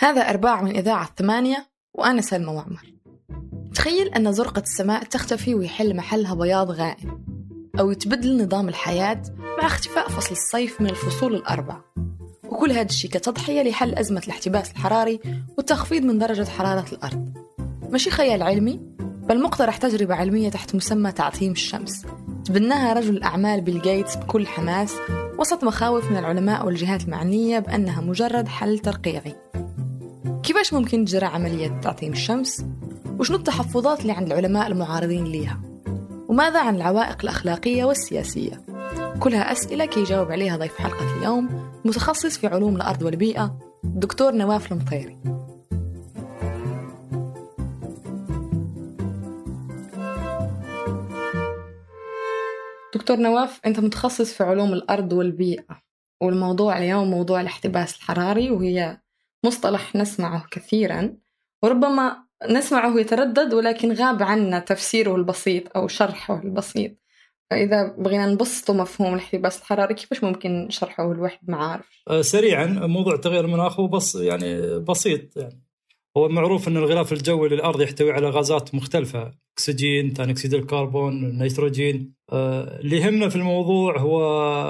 هذا أرباع من إذاعة ثمانية وأنا سلمى معمر تخيل أن زرقة السماء تختفي ويحل محلها بياض غائم أو يتبدل نظام الحياة مع اختفاء فصل الصيف من الفصول الأربع. وكل هذا الشيء كتضحية لحل أزمة الاحتباس الحراري والتخفيض من درجة حرارة الأرض. ماشي خيال علمي؟ بل مقترح تجربة علمية تحت مسمى تعتيم الشمس. تبناها رجل الأعمال بيل جيتس بكل حماس وسط مخاوف من العلماء والجهات المعنية بأنها مجرد حل ترقيعي. كيفاش ممكن تجرى عملية تعتيم الشمس؟ وشنو التحفظات اللي عند العلماء المعارضين ليها؟ وماذا عن العوائق الأخلاقية والسياسية؟ كلها أسئلة كي يجاوب عليها ضيف حلقة اليوم متخصص في علوم الأرض والبيئة الدكتور نواف المطيري دكتور نواف أنت متخصص في علوم الأرض والبيئة والموضوع اليوم موضوع الاحتباس الحراري وهي مصطلح نسمعه كثيرا وربما نسمعه يتردد ولكن غاب عنا تفسيره البسيط أو شرحه البسيط. فإذا بغينا نبسط مفهوم الاحتباس الحراري كيفاش ممكن نشرحه لواحد ما عارف أه، سريعا موضوع تغير المناخ هو بس يعني بسيط يعني. هو معروف إن الغلاف الجوي للأرض يحتوي على غازات مختلفة أكسجين ثاني اكسيد الكربون النيتروجين أه، اللي يهمنا في الموضوع هو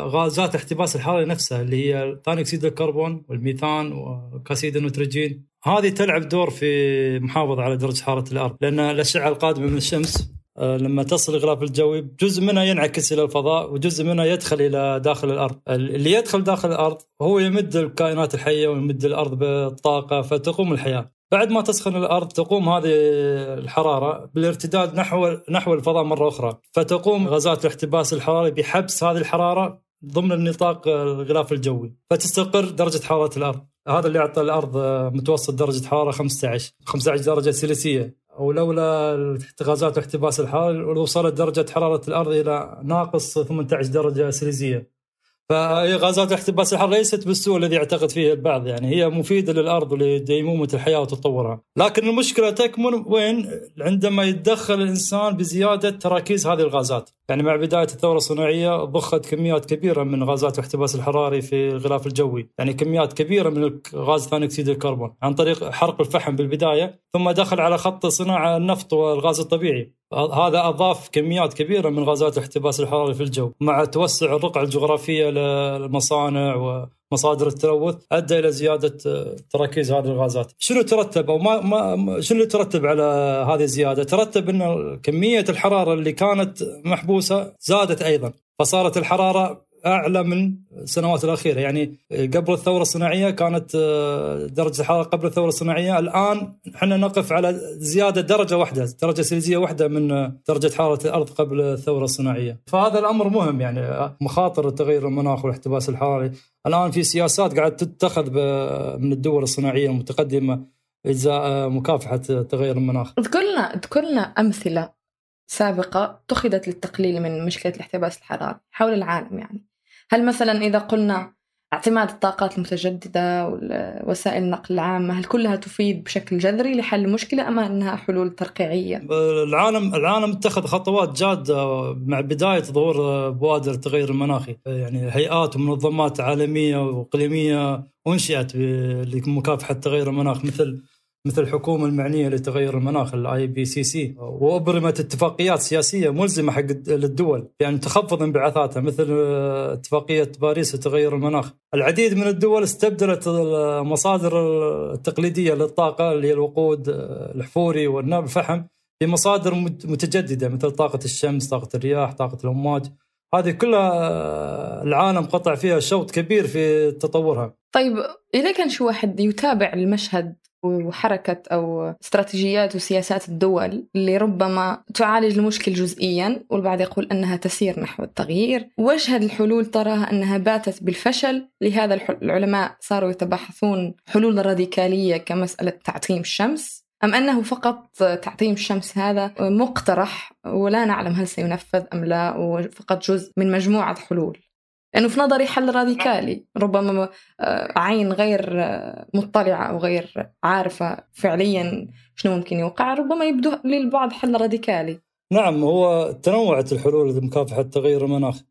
غازات الاحتباس الحراري نفسها اللي هي ثاني اكسيد الكربون والميثان وأكاسيد النيتروجين. هذه تلعب دور في محافظة على درجة حرارة الأرض لأن الأشعة القادمة من الشمس أه، لما تصل الغلاف الجوي جزء منها ينعكس إلى الفضاء وجزء منها يدخل إلى داخل الأرض. اللي يدخل داخل الأرض هو يمد الكائنات الحية ويمد الأرض بالطاقه فتقوم الحياة. بعد ما تسخن الأرض تقوم هذه الحرارة بالارتداد نحو نحو الفضاء مرة أخرى. فتقوم غازات الاحتباس الحراري بحبس هذه الحرارة ضمن النطاق الغلاف الجوي. فتستقر درجة حرارة الأرض. هذا اللي يعطي الأرض متوسط درجة حرارة 15 15 درجة سيلسيوس ولولا غازات الاحتباس الحراري وصلت درجة حرارة الأرض إلى ناقص 18 درجة سيلسيوس فهي غازات الاحتباس الحراري ليست بالسوء الذي يعتقد فيه البعض يعني هي مفيدة للأرض ولديمومه الحياة وتطورها، لكن المشكلة تكمن وين؟ عندما يتدخل الإنسان بزيادة تراكيز هذه الغازات، يعني مع بداية الثورة الصناعية ضخت كميات كبيرة من غازات الاحتباس الحراري في الغلاف الجوي، يعني كميات كبيرة من غاز ثاني أكسيد الكربون عن طريق حرق الفحم بالبداية، ثم دخل على خط صناعة النفط والغاز الطبيعي، هذا أضاف كميات كبيرة من غازات الاحتباس الحراري في الجو مع توسع الرقعة الجغرافية للمصانع ومصادر التلوث أدى إلى زيادة تراكيز هذه الغازات. شنو ترتب أو ما, ما شنو ترتب على هذه الزيادة؟ ترتب إن كمية الحرارة اللي كانت محبوسة زادت أيضا فصارت الحرارة أعلى من السنوات الأخيرة. يعني قبل الثورة الصناعية كانت آه، درجة الحرارة قبل الثورة الصناعية. الآن إحنا نقف على زيادة درجة واحدة درجة سيليزية واحدة من درجة حرارة الأرض قبل الثورة الصناعية. فهذا الأمر مهم يعني آه، مخاطر تغير المناخ والاحتباس الحراري. الآن في سياسات قاعد تتخذ من الدول الصناعية المتقدمة ازاء آه، مكافحة تغير المناخ. اذكر لنا اذكر لنا أمثلة سابقة اتخذت للتقليل من مشكلة الاحتباس الحراري حول العالم يعني. هل مثلا إذا قلنا اعتماد الطاقات المتجددة ووسائل النقل العامة هل كلها تفيد بشكل جذري لحل المشكلة أم أنها حلول ترقيعية؟ العالم العالم اتخذ خطوات جادة مع بداية ظهور بوادر التغير المناخي يعني هيئات ومنظمات عالمية وإقليمية أنشئت لمكافحة تغير المناخ مثل مثل الحكومية المعنية لتغير المناخ ال IPCC وابرمت اتفاقيات سياسية ملزمة حق للدول يعني تخفض انبعاثاتها مثل آه، اتفاقية باريس لتغير المناخ. العديد من الدول استبدلت المصادر التقليدية للطاقة اللي هي الوقود آه، الأحفوري والنار الفحم بمصادر متجددة مثل طاقة الشمس، طاقة الرياح، طاقة الأمواج. هذه كلها آه، العالم قطع فيها شوط كبير في تطورها. طيب إذا كان شو واحد يتابع المشهد وحركة أو استراتيجيات وسياسات الدول اللي ربما تعالج المشكل جزئيا والبعض يقول أنها تسير نحو التغيير. وجه الحلول تراها أنها باتت بالفشل. لهذا العلماء صاروا يتبحثون حلول راديكالية كمسألة تعتيم الشمس. أم أنه فقط تعتيم الشمس هذا مقترح؟ ولا نعلم هل سينفذ أم لا. وفقط جزء من مجموعة حلول. لأنه في نظري حل راديكالي ربما آه، عين غير آه، مطلعة أو غير عارفة فعليا شنو ممكن يوقع ربما يبدو للبعض حل راديكالي. نعم هو تنوعت الحلول لمكافحة تغير المناخ.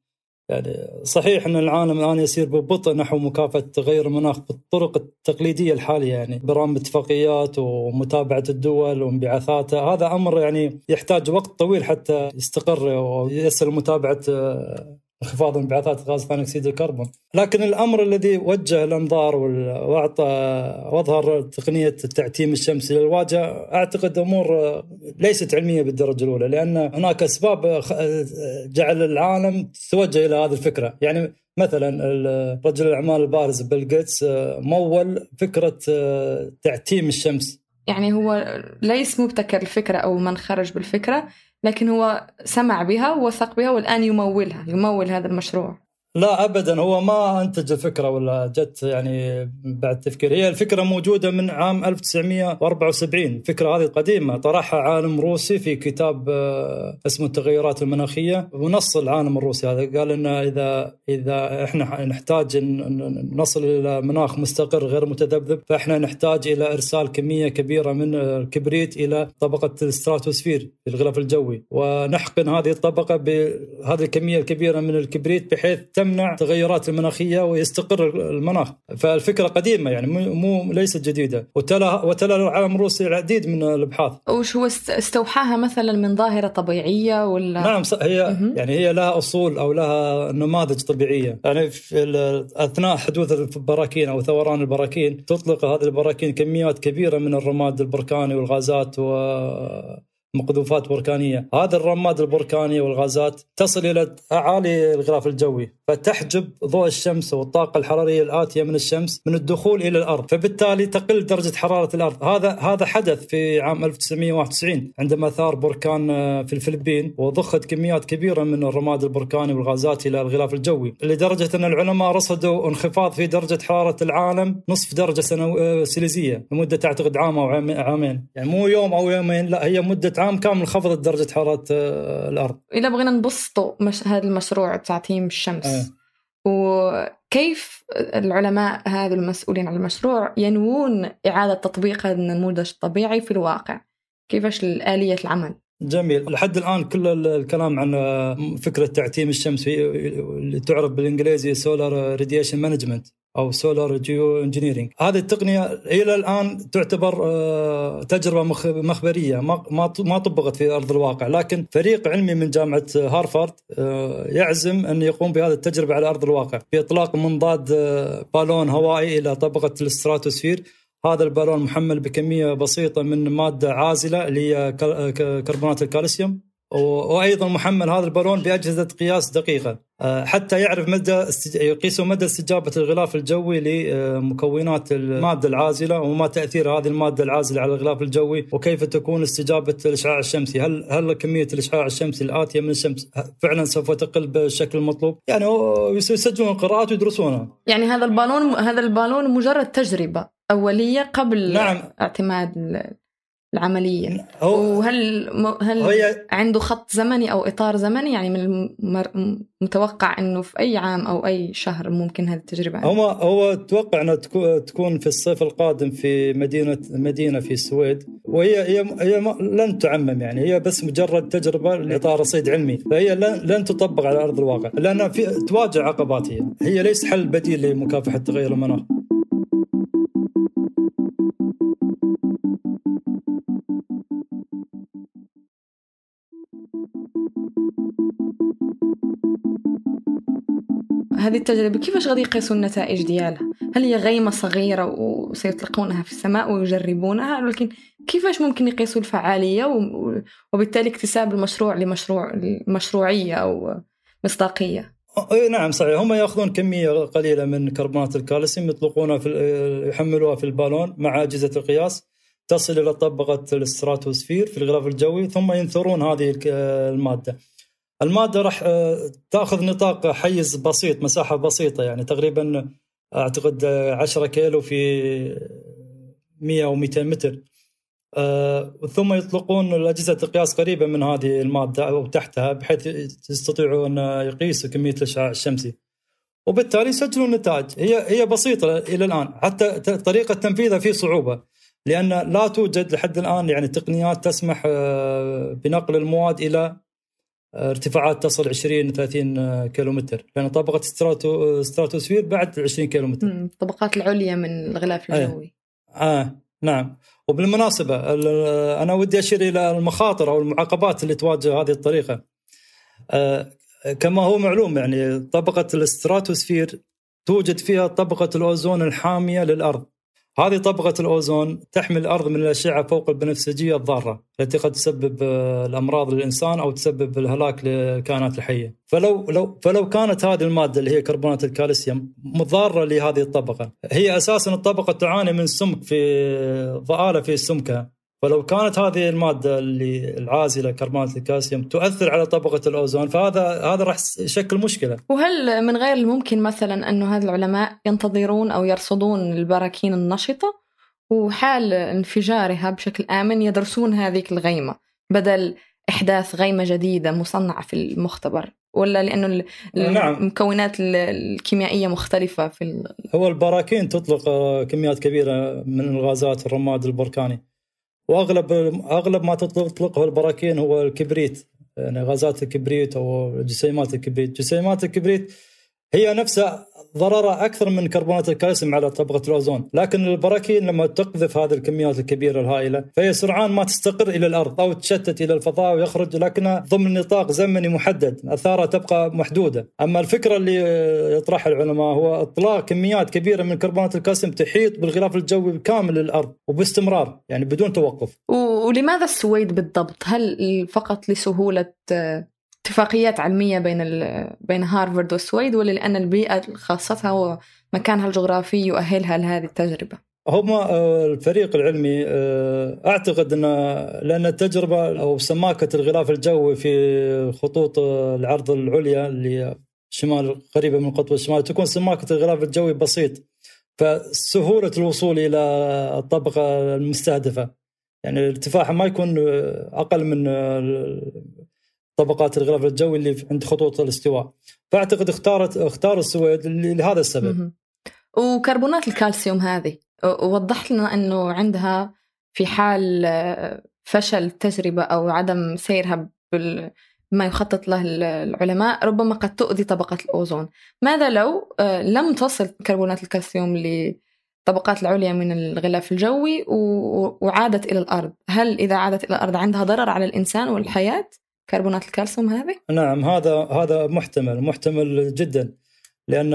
يعني صحيح أن العالم الآن يسير ببطء نحو مكافحة تغير المناخ بالطرق التقليدية الحالية يعني برام اتفاقيات ومتابعة الدول وانبعاثاتها. هذا أمر يعني يحتاج وقت طويل حتى يستقر ويسهل متابعة انخفاض انبعاثات غاز ثاني اكسيد الكربون، لكن الأمر الذي وجه الأنظار وأعطى وأظهر تقنية التعتيم الشمسي للواجهة أعتقد أمور ليست علمية بالدرجة الأولى لأن هناك أسباب جعل العالم تتوجه إلى هذه الفكرة، يعني مثلا رجل الأعمال البارز بيل جيتس مول فكرة تعتيم الشمس. يعني هو ليس مبتكر الفكرة أو من خرج بالفكرة لكن هو سمع بها ووثق بها والآن يمولها يمول هذا المشروع. لا ابدا. هو ما أنتج الفكرة ولا جت يعني بعد تفكير هي الفكرة موجودة من عام 1974 الفكرة هذه قديمة. طرحها عالم روسي في كتاب آه، اسمه التغيرات المناخية. ونص العالم الروسي هذا. قال ان إذا إذا إحنا نحتاج نصل إلى مناخ مستقر غير متذبذب فإحنا نحتاج إلى إرسال كمية كبيرة من الكبريت إلى طبقة الستراتوسفير في الغلاف الجوي. ونحقن هذه الطبقة بهذه الكمية الكبيرة من الكبريت بحيث تمنع التغيرات المناخية ويستقر المناخ. فالفكرة قديمة يعني مو ليست جديدة. وتلا وتلا العالم الروسي العديد من الأبحاث. وش هو استوحاها مثلا من ظاهرة طبيعية ولا؟ نعم هي يعني هي لها أصول أو لها نماذج طبيعية. يعني في أثناء حدوث البراكين أو ثوران البراكين تطلق هذه البراكين كميات كبيرة من الرماد البركاني والغازات و مقذوفات بركانية، هذا الرماد البركاني والغازات تصل إلى أعالي الغلاف الجوي، فتحجب ضوء الشمس والطاقة الحرارية الآتية من الشمس من الدخول إلى الأرض، فبالتالي تقل درجة حرارة الأرض، هذا هذا حدث في عام 1991 عندما ثار بركان آه، في الفلبين وضخت كميات كبيرة من الرماد البركاني والغازات إلى الغلاف الجوي، لدرجة أن العلماء رصدوا انخفاض في درجة حرارة العالم نصف درجة سنو... آه، سليزيه لمدة أعتقد عام أو عامين، يعني مو يوم أو يومين لا هي مدة عام كامل انخفضت درجة حرارة آه، الأرض. إذا بغينا نبسطوا مش هذا المشروع تعتيم الشمس أه. وكيف العلماء هذا المسؤولين عن المشروع ينوون إعادة تطبيق هذا النموذج الطبيعي في الواقع؟ كيفاش آلية العمل؟ جميل لحد الآن كل الكلام عن آه، فكرة تعتيم الشمس اللي تعرف بالإنجليزي solar radiation management أو solar geoengineering هذه التقنية إلى الآن تعتبر آه، تجربة مخبرية ما طبقت في أرض الواقع. لكن فريق علمي من جامعة هارفارد آه، يعزم أن يقوم بهذه التجربة على أرض الواقع. باطلاق منطاد آه، بالون هوائي إلى طبقة الاستراتوسفير. هذا البالون محمل بكمية بسيطة من مادة عازلة اللي هي كربونات الكالسيوم. وأيضا محمل هذا البالون بأجهزة قياس دقيقة. آه، حتى يعرف مدى يقيسوا مدى استجابة الغلاف الجوي لمكونات المادة العازلة وما تأثير هذه المادة العازلة على الغلاف الجوي وكيف تكون استجابة الإشعاع الشمسي. هل هل كمية الإشعاع الشمسي الآتية من الشمس فعلا سوف تقل بالشكل المطلوب يعني يسجلون قراءات ويدرسونها. يعني هذا البالون هذا البالون مجرد تجربة أولية قبل نعم. اعتماد العملية. هو وهل هل هي عنده خط زمني أو إطار زمني؟ يعني من المتوقع أنه في أي عام أو أي شهر ممكن هذه التجربة هو هو توقع أنها تكون في الصيف القادم في مدينة مدينة في السويد. وهي هي هي لن تعمم يعني. هي بس مجرد تجربة لإطار رصيد علمي. فهي لن, لن تطبق على أرض الواقع. لأنها في تواجه عقبات هي. هي ليس حل بديل لمكافحة تغير المناخ. هذه التجربة كيفاش غادي يقيسوا النتائج ديالها؟ هل هي غيمة صغيرة وسيطلقونها في السماء ويجربونها؟ ولكن كيفاش ممكن يقيسوا الفعالية وبالتالي اكتساب المشروع لمشروع مشروعية أو مصداقية؟ أي نعم صحيح. هم ياخذون كمية قليلة من كربونات الكالسيوم يطلقونها في يحملوها في البالون مع أجهزة القياس تصل إلى طبقة الاستراتوسفير في الغلاف الجوي ثم ينثرون هذه المادة. المادة راح آه، تأخذ نطاق حيز بسيط مساحة بسيطة يعني تقريبا أعتقد 10 كيلو في 100 أو 200 متر. آه، ثم يطلقون الأجهزة القياس قريبه من هذه المادة أو تحتها بحيث يستطيعوا أن يقيسوا كمية الاشعاع الشمسي وبالتالي يسجلوا النتائج. هي هي بسيطة إلى الآن. حتى طريقة تنفيذها في صعوبة لأن لا توجد لحد الآن يعني تقنيات تسمح آه، بنقل المواد إلى ارتفاعات تصل 20 30 كيلومتر. لأن طبقة ستراتو ستراتوسفير بعد 20 كيلومتر. الطبقات العليا من الغلاف الجوي. آه نعم. وبالمناسبة أنا ودي أشير إلى المخاطر أو المعوقات اللي تواجه هذه الطريقة. آه كما هو معلوم يعني طبقة الاستراتوسفير توجد فيها طبقة الأوزون الحامية للأرض. هذه طبقة الأوزون تحمي الأرض من الأشعة فوق البنفسجية الضارة التي قد تسبب آه، الأمراض للإنسان أو تسبب الهلاك للكائنات الحية. فلو لو فلو كانت هذه المادة اللي هي كربونات الكالسيوم مضارة لهذه الطبقة هي أساسا الطبقة تعاني من سمك في ضآلة في سمكها. فلو كانت هذه المادة اللي العازلة كربونات الكالسيوم تؤثر على طبقة الأوزون فهذا هذا راح يشكل مشكلة. وهل من غير الممكن مثلا أنه هذا العلماء ينتظرون أو يرصدون البراكين النشطة وحال انفجارها بشكل آمن يدرسون هذه الغيمة بدل إحداث غيمة جديدة مصنعة في المختبر ولا لأنه نعم. المكونات الكيميائية مختلفة في ال... هو البراكين تطلق كميات كبيرة من الغازات الرماد البركاني وأغلب أغلب ما تطلقه البراكين هو الكبريت. يعني غازات الكبريت أو جسيمات الكبريت، جسيمات الكبريت هي نفسها ضررها أكثر من كربونات الكالسيوم على طبقة الأوزون، لكن البراكين لما تقذف هذه الكميات الكبيرة الهائلة فهي سرعان ما تستقر إلى الأرض أو تشتت إلى الفضاء ويخرج لكنها ضمن نطاق زمني محدد، أثارها تبقى محدودة، أما الفكرة اللي يطرحها العلماء هو إطلاق كميات كبيرة من كربونات الكالسيوم تحيط بالغلاف الجوي كامل للارض وباستمرار يعني بدون توقف. ولماذا السويد بالضبط؟ هل فقط لسهولة اتفاقيات علمية بين بين هارفارد والسويد ولا لأن البيئة خاصتها ومكانها الجغرافي يؤهلها لهذه التجربة؟ هم آه، الفريق العلمي آه، أعتقد إن لأن التجربة أو سماكة الغلاف الجوي في خطوط العرض العليا اللي شمال قريبة من القطب الشمالي تكون سماكة الغلاف الجوي بسيط فسهولة الوصول إلى الطبقة المستهدفة يعني ارتفاعها ما يكون أقل من طبقات الغلاف الجوي اللي عند خطوط الاستواء. فأعتقد اختارت اختار السويد لهذا السبب. وكربونات الكالسيوم هذه وضحت لنا إنه عندها في حال فشل التجربه أو عدم سيرها بما يخطط له العلماء ربما قد تؤذي طبقة الأوزون. ماذا لو آه، لم تصل كربونات الكالسيوم للطبقات العليا من الغلاف الجوي وعادت إلى الأرض؟ هل إذا عادت إلى الأرض عندها ضرر على الإنسان والحياة؟ كربونات الكالسيوم هذه؟ نعم هذا هذا محتمل محتمل جدا لأن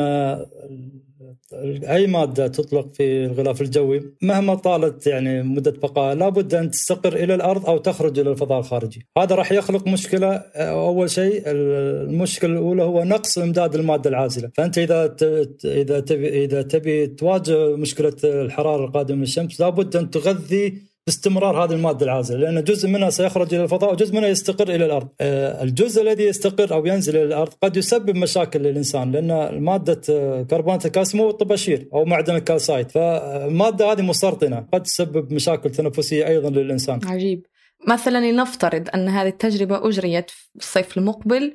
أي مادة تطلق في الغلاف الجوي مهما طالت يعني مدة بقائها لابد أن تستقر إلى الأرض أو تخرج إلى الفضاء الخارجي، هذا راح يخلق مشكلة أول شيء المشكلة الأولى هو نقص إمداد المادة العازلة، فأنت إذا إذا تبي إذا تبي تواجه مشكلة الحرارة القادمة من الشمس لابد أن تغذي باستمرار هذه المادة العازلة لأن جزء منها سيخرج إلى الفضاء وجزء منها يستقر إلى الأرض. آه، الجزء الذي يستقر أو ينزل إلى الأرض قد يسبب مشاكل للإنسان لأن مادة آه، كربونات الكالسيوم هو الطباشير أو معدن ال calcite. فالمادة هذه مسرطنة قد تسبب مشاكل تنفسية أيضا للإنسان. عجيب. مثلا لنفترض أن هذه التجربة أجريت في الصيف المقبل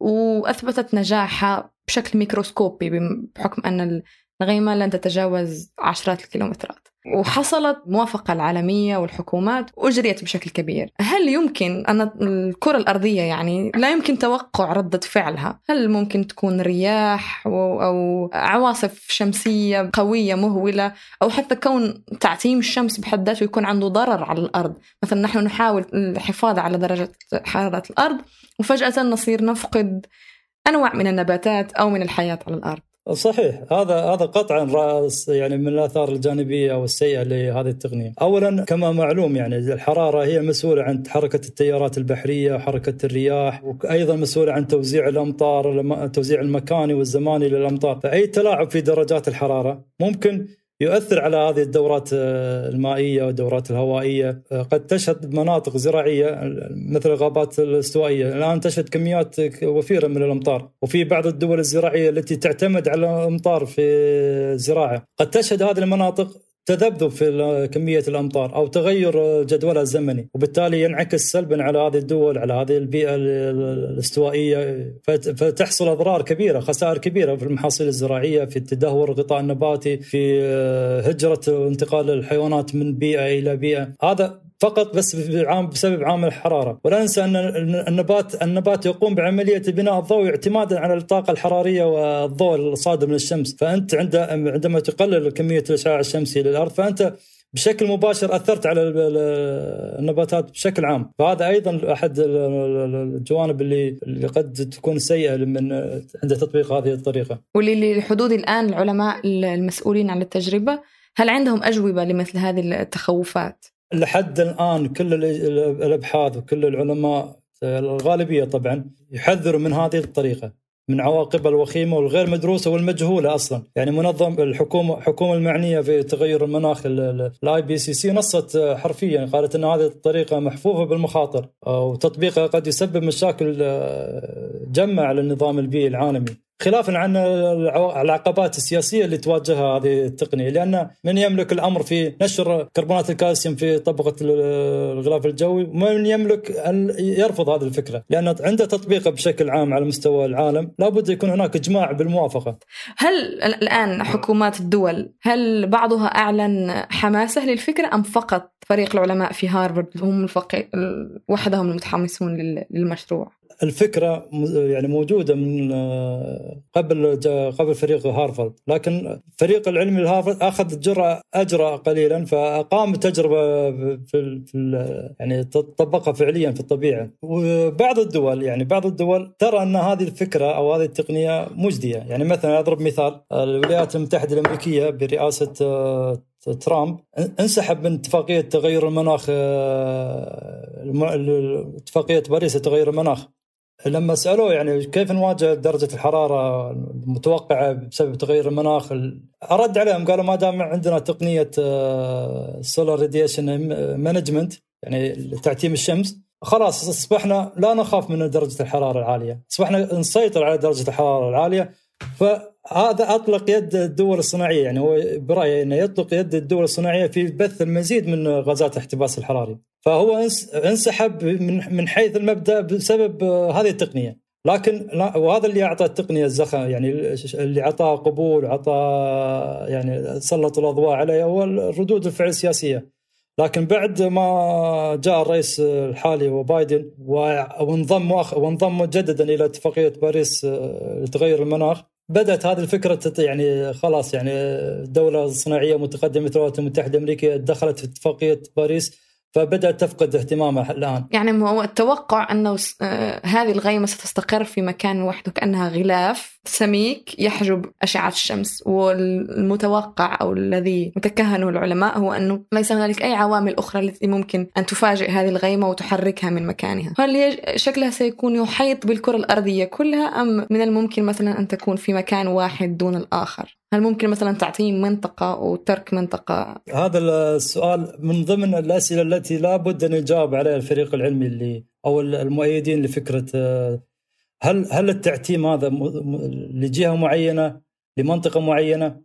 وأثبتت نجاحها بشكل ميكروسكوبي بحكم أن الغيمة لن تتجاوز عشرات الكيلومترات. وحصلت موافقة العالمية والحكومات وأجريت بشكل كبير. هل يمكن أن الكرة الأرضية يعني لا يمكن توقع ردة فعلها؟ هل ممكن تكون رياح أو عواصف شمسية قوية مهولة؟ أو حتى كون تعتيم الشمس بحد ذاته يكون عنده ضرر على الأرض. مثلا نحن نحاول الحفاظ على درجة حرارة الأرض وفجأة نصير نفقد أنواع من النباتات أو من الحياة على الأرض. صحيح هذا هذا قطعا رأس يعني من الآثار الجانبية أو السيئة لهذه التقنية. اولا كما معلوم يعني الحرارة هي مسؤوله عن حركة التيارات البحرية وحركة الرياح وأيضا مسؤوله عن توزيع الأمطار التوزيع المكاني والزماني للامطار، فأي تلاعب في درجات الحرارة ممكن يؤثر على هذه الدورات آه، المائية والدورات الهوائية. آه، قد تشهد مناطق زراعية مثل الغابات الاستوائية. الآن تشهد كميات وفيرة من الأمطار. وفي بعض الدول الزراعية التي تعتمد على الأمطار في الزراعه قد تشهد هذه المناطق تذبذب في كمية الأمطار أو تغير جدولها الزمني وبالتالي ينعكس سلبا على هذه الدول على هذه البيئة الاستوائية. فتحصل أضرار كبيرة خسائر كبيرة في المحاصيل الزراعية في التدهور الغطاء النباتي في هجرة وانتقال الحيوانات من بيئة إلى بيئة. هذا فقط بس بسبب عامل الحرارة. ولا ننسى ان النبات النبات يقوم بعملية البناء الضوئي اعتمادا على الطاقة الحرارية والضوء الصادر من الشمس فانت عندما تقلل كمية الاشعاع الشمسي للارض فأنت بشكل مباشر أثرت على النباتات بشكل عام. فهذا أيضا أحد الجوانب اللي اللي قد تكون سيئة من عند تطبيق هذه الطريقة. واللي لحدود الآن العلماء المسؤولين عن التجربة هل عندهم أجوبة لمثل هذه التخوفات؟ لحد الآن كل الأبحاث وكل العلماء الغالبية طبعا يحذروا من هذه الطريقة من عواقبها الوخيمة والغير مدروسة والمجهولة أصلا، يعني منظمة الحكومة الحكومة المعنية في تغير المناخ ال IPCC نصت حرفيا قالت إن هذه الطريقة محفوفة بالمخاطر وتطبيقها قد يسبب مشاكل جمة على النظام البيئي العالمي. خلافا عن العقبات السياسية اللي تواجهها هذه التقنية لأن من يملك الأمر في نشر كربونات الكالسيوم في طبقة الغلاف الجوي ومن يملك أن يرفض هذه الفكرة لأن عند تطبيقها بشكل عام على مستوى العالم لابد يكون هناك إجماع بالموافقة. هل الآن حكومات الدول هل بعضها أعلن حماسه للفكرة أم فقط فريق العلماء في هارفارد هم وحدهم المتحمسون للمشروع؟ الفكرة يعني موجودة من قبل قبل فريق هارفارد. لكن الفريق العلمي لهارفارد أخذ جرأة اجرى قليلا فأقام تجربة في, في يعني طبقها فعليا في الطبيعة. وبعض الدول يعني بعض الدول ترى أن هذه الفكرة أو هذه التقنية مجدية. يعني مثلا أضرب مثال الولايات المتحدة الأمريكية برئاسة ترامب انسحب من اتفاقية تغير المناخ اتفاقية باريس لتغير المناخ. لما سألوه يعني كيف نواجه درجة الحرارة المتوقعة بسبب تغير المناخ رد عليهم قالوا ما دام عندنا تقنية solar radiation management يعني تعتيم الشمس خلاص أصبحنا لا نخاف من درجة الحرارة العالية، أصبحنا نسيطر على درجة الحرارة العالية. فهذا أطلق يد الدول الصناعية يعني هو برأيي إنه يطلق يد الدول الصناعية في بث المزيد من غازات الاحتباس الحراري. فهو انسحب من حيث المبدأ بسبب هذه التقنية. لكن وهذا اللي أعطى التقنية الزخم يعني اللي اعطاه قبول وعطى يعني سلط الأضواء عليه هو ردود الفعل السياسية. لكن بعد ما جاء الرئيس الحالي وبايدن وانضم وانضم مجددا إلى اتفاقية باريس لتغير المناخ بدأت هذه الفكرة يعني خلاص يعني دوله صناعيه متقدمة مثل الولايات المتحدة الأمريكية دخلت في اتفاقية باريس. فبدأت تفقد اهتمامها الآن. يعني هو التوقع أنه آه، هذه الغيمة ستستقر في مكان وحده كأنها غلاف سميك يحجب أشعة الشمس. والمتوقع أو الذي متكهنه العلماء هو أنه ليس هنالك أي عوامل أخرى التي ممكن أن تفاجئ هذه الغيمة وتحركها من مكانها. هل شكلها سيكون يحيط بالكرة الأرضية كلها أم من الممكن مثلا أن تكون في مكان واحد دون الآخر؟ هل ممكن مثلا تعطيه منطقة وترك منطقة؟ هذا السؤال من ضمن الأسئلة التي لا بد أن يجاوب عليها الفريق العلمي اللي أو المؤيدين لفكرة هل هل التعتيم هذا لجهة معينة لمنطقة معينة؟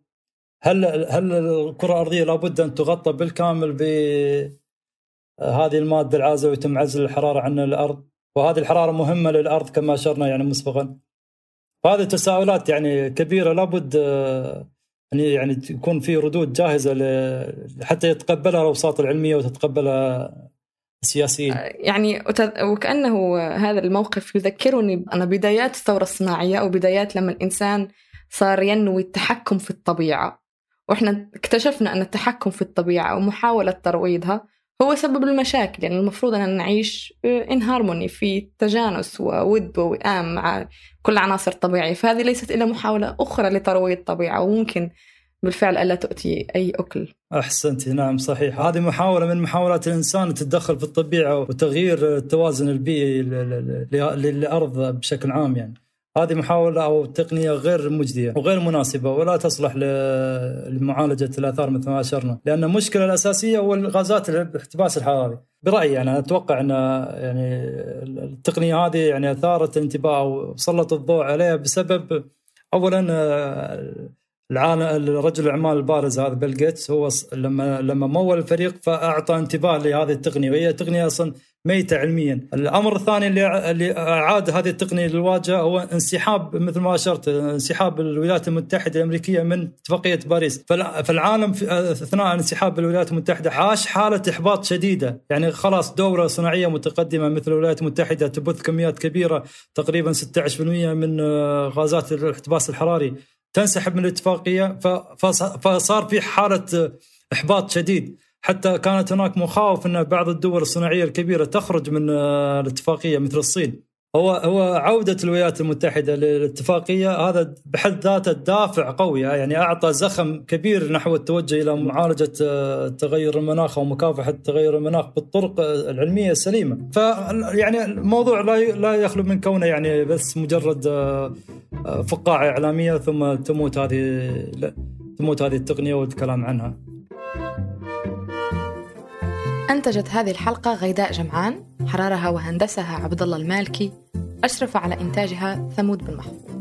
هل هل الكرة الأرضية لابد أن تغطى بالكامل بهذه المادة العازلة ويتم عزل الحرارة عن الأرض؟ وهذه الحرارة مهمة للأرض كما أشرنا يعني مسبقا. فهذه تساؤلات يعني كبيرة. لابد يعني يعني تكون في ردود جاهزة حتى يتقبلها الأوساط العلمية وتتقبلها السياسيين. يعني وكأنه هذا الموقف يذكرني أن بدايات الثورة الصناعية أو بدايات لما الإنسان صار ينوي التحكم في الطبيعة. وإحنا اكتشفنا أن التحكم في الطبيعة ومحاولة ترويضها هو سبب المشاكل يعني المفروض أن نعيش إن هارموني في تجانس وود ووئام مع كل عناصر الطبيعية. فهذه ليست إلا محاولة أخرى لترويض الطبيعة وممكن بالفعل ألا تؤتي أي أكل. أحسنت نعم صحيح. هذه محاولة من محاولات الإنسان التدخل في الطبيعة وتغيير التوازن البيئي للأرض بشكل عام يعني. هذه محاولة أو تقنية غير مجدية وغير مناسبة ولا تصلح لمعالجة الآثار مثل ما أشرنا. لأن المشكلة الأساسية هو الغازات الاحتباس الحراري. برأيي يعني أنا أتوقع أن يعني التقنية هذه يعني أثارت الانتباه وسلط الضوء عليها بسبب أولا العالم رجل الأعمال البارز هذا بيل جيتس. هو لما لما مول الفريق فأعطى انتباه لهذه التقنية وهي تقنية أصلا ميتة علميا. الأمر الثاني اللي اللي أعاد هذه التقنية للواجهة هو انسحاب مثل ما أشرت انسحاب الولايات المتحدة الأمريكية من اتفاقية باريس، فالعالم اثناء انسحاب الولايات المتحدة عاش حالة إحباط شديدة، يعني خلاص دولة صناعية متقدمة مثل الولايات المتحدة تبث كميات كبيرة تقريبا 16% من غازات الاحتباس الحراري. تنسحب من الاتفاقية فصار في حالة إحباط شديد. حتى كانت هناك مخاوف إن بعض الدول الصناعية الكبيرة تخرج من الاتفاقية مثل الصين. هو هو عودة الولايات المتحدة للاتفاقية هذا بحد ذاته دافع قوي يعني أعطى زخم كبير نحو التوجه إلى معالجة تغير المناخ ومكافحه تغير المناخ بالطرق العلمية السليمه ف يعني الموضوع لا لا يخلو من كونه يعني بس مجرد فقاعة إعلامية ثم تموت هذه تموت هذه التقنية والكلام عنها. أنتجت هذه الحلقة غيداء جمعان حرارها وهندسها عبد الله المالكي أشرف على إنتاجها ثمود بن محفوظ.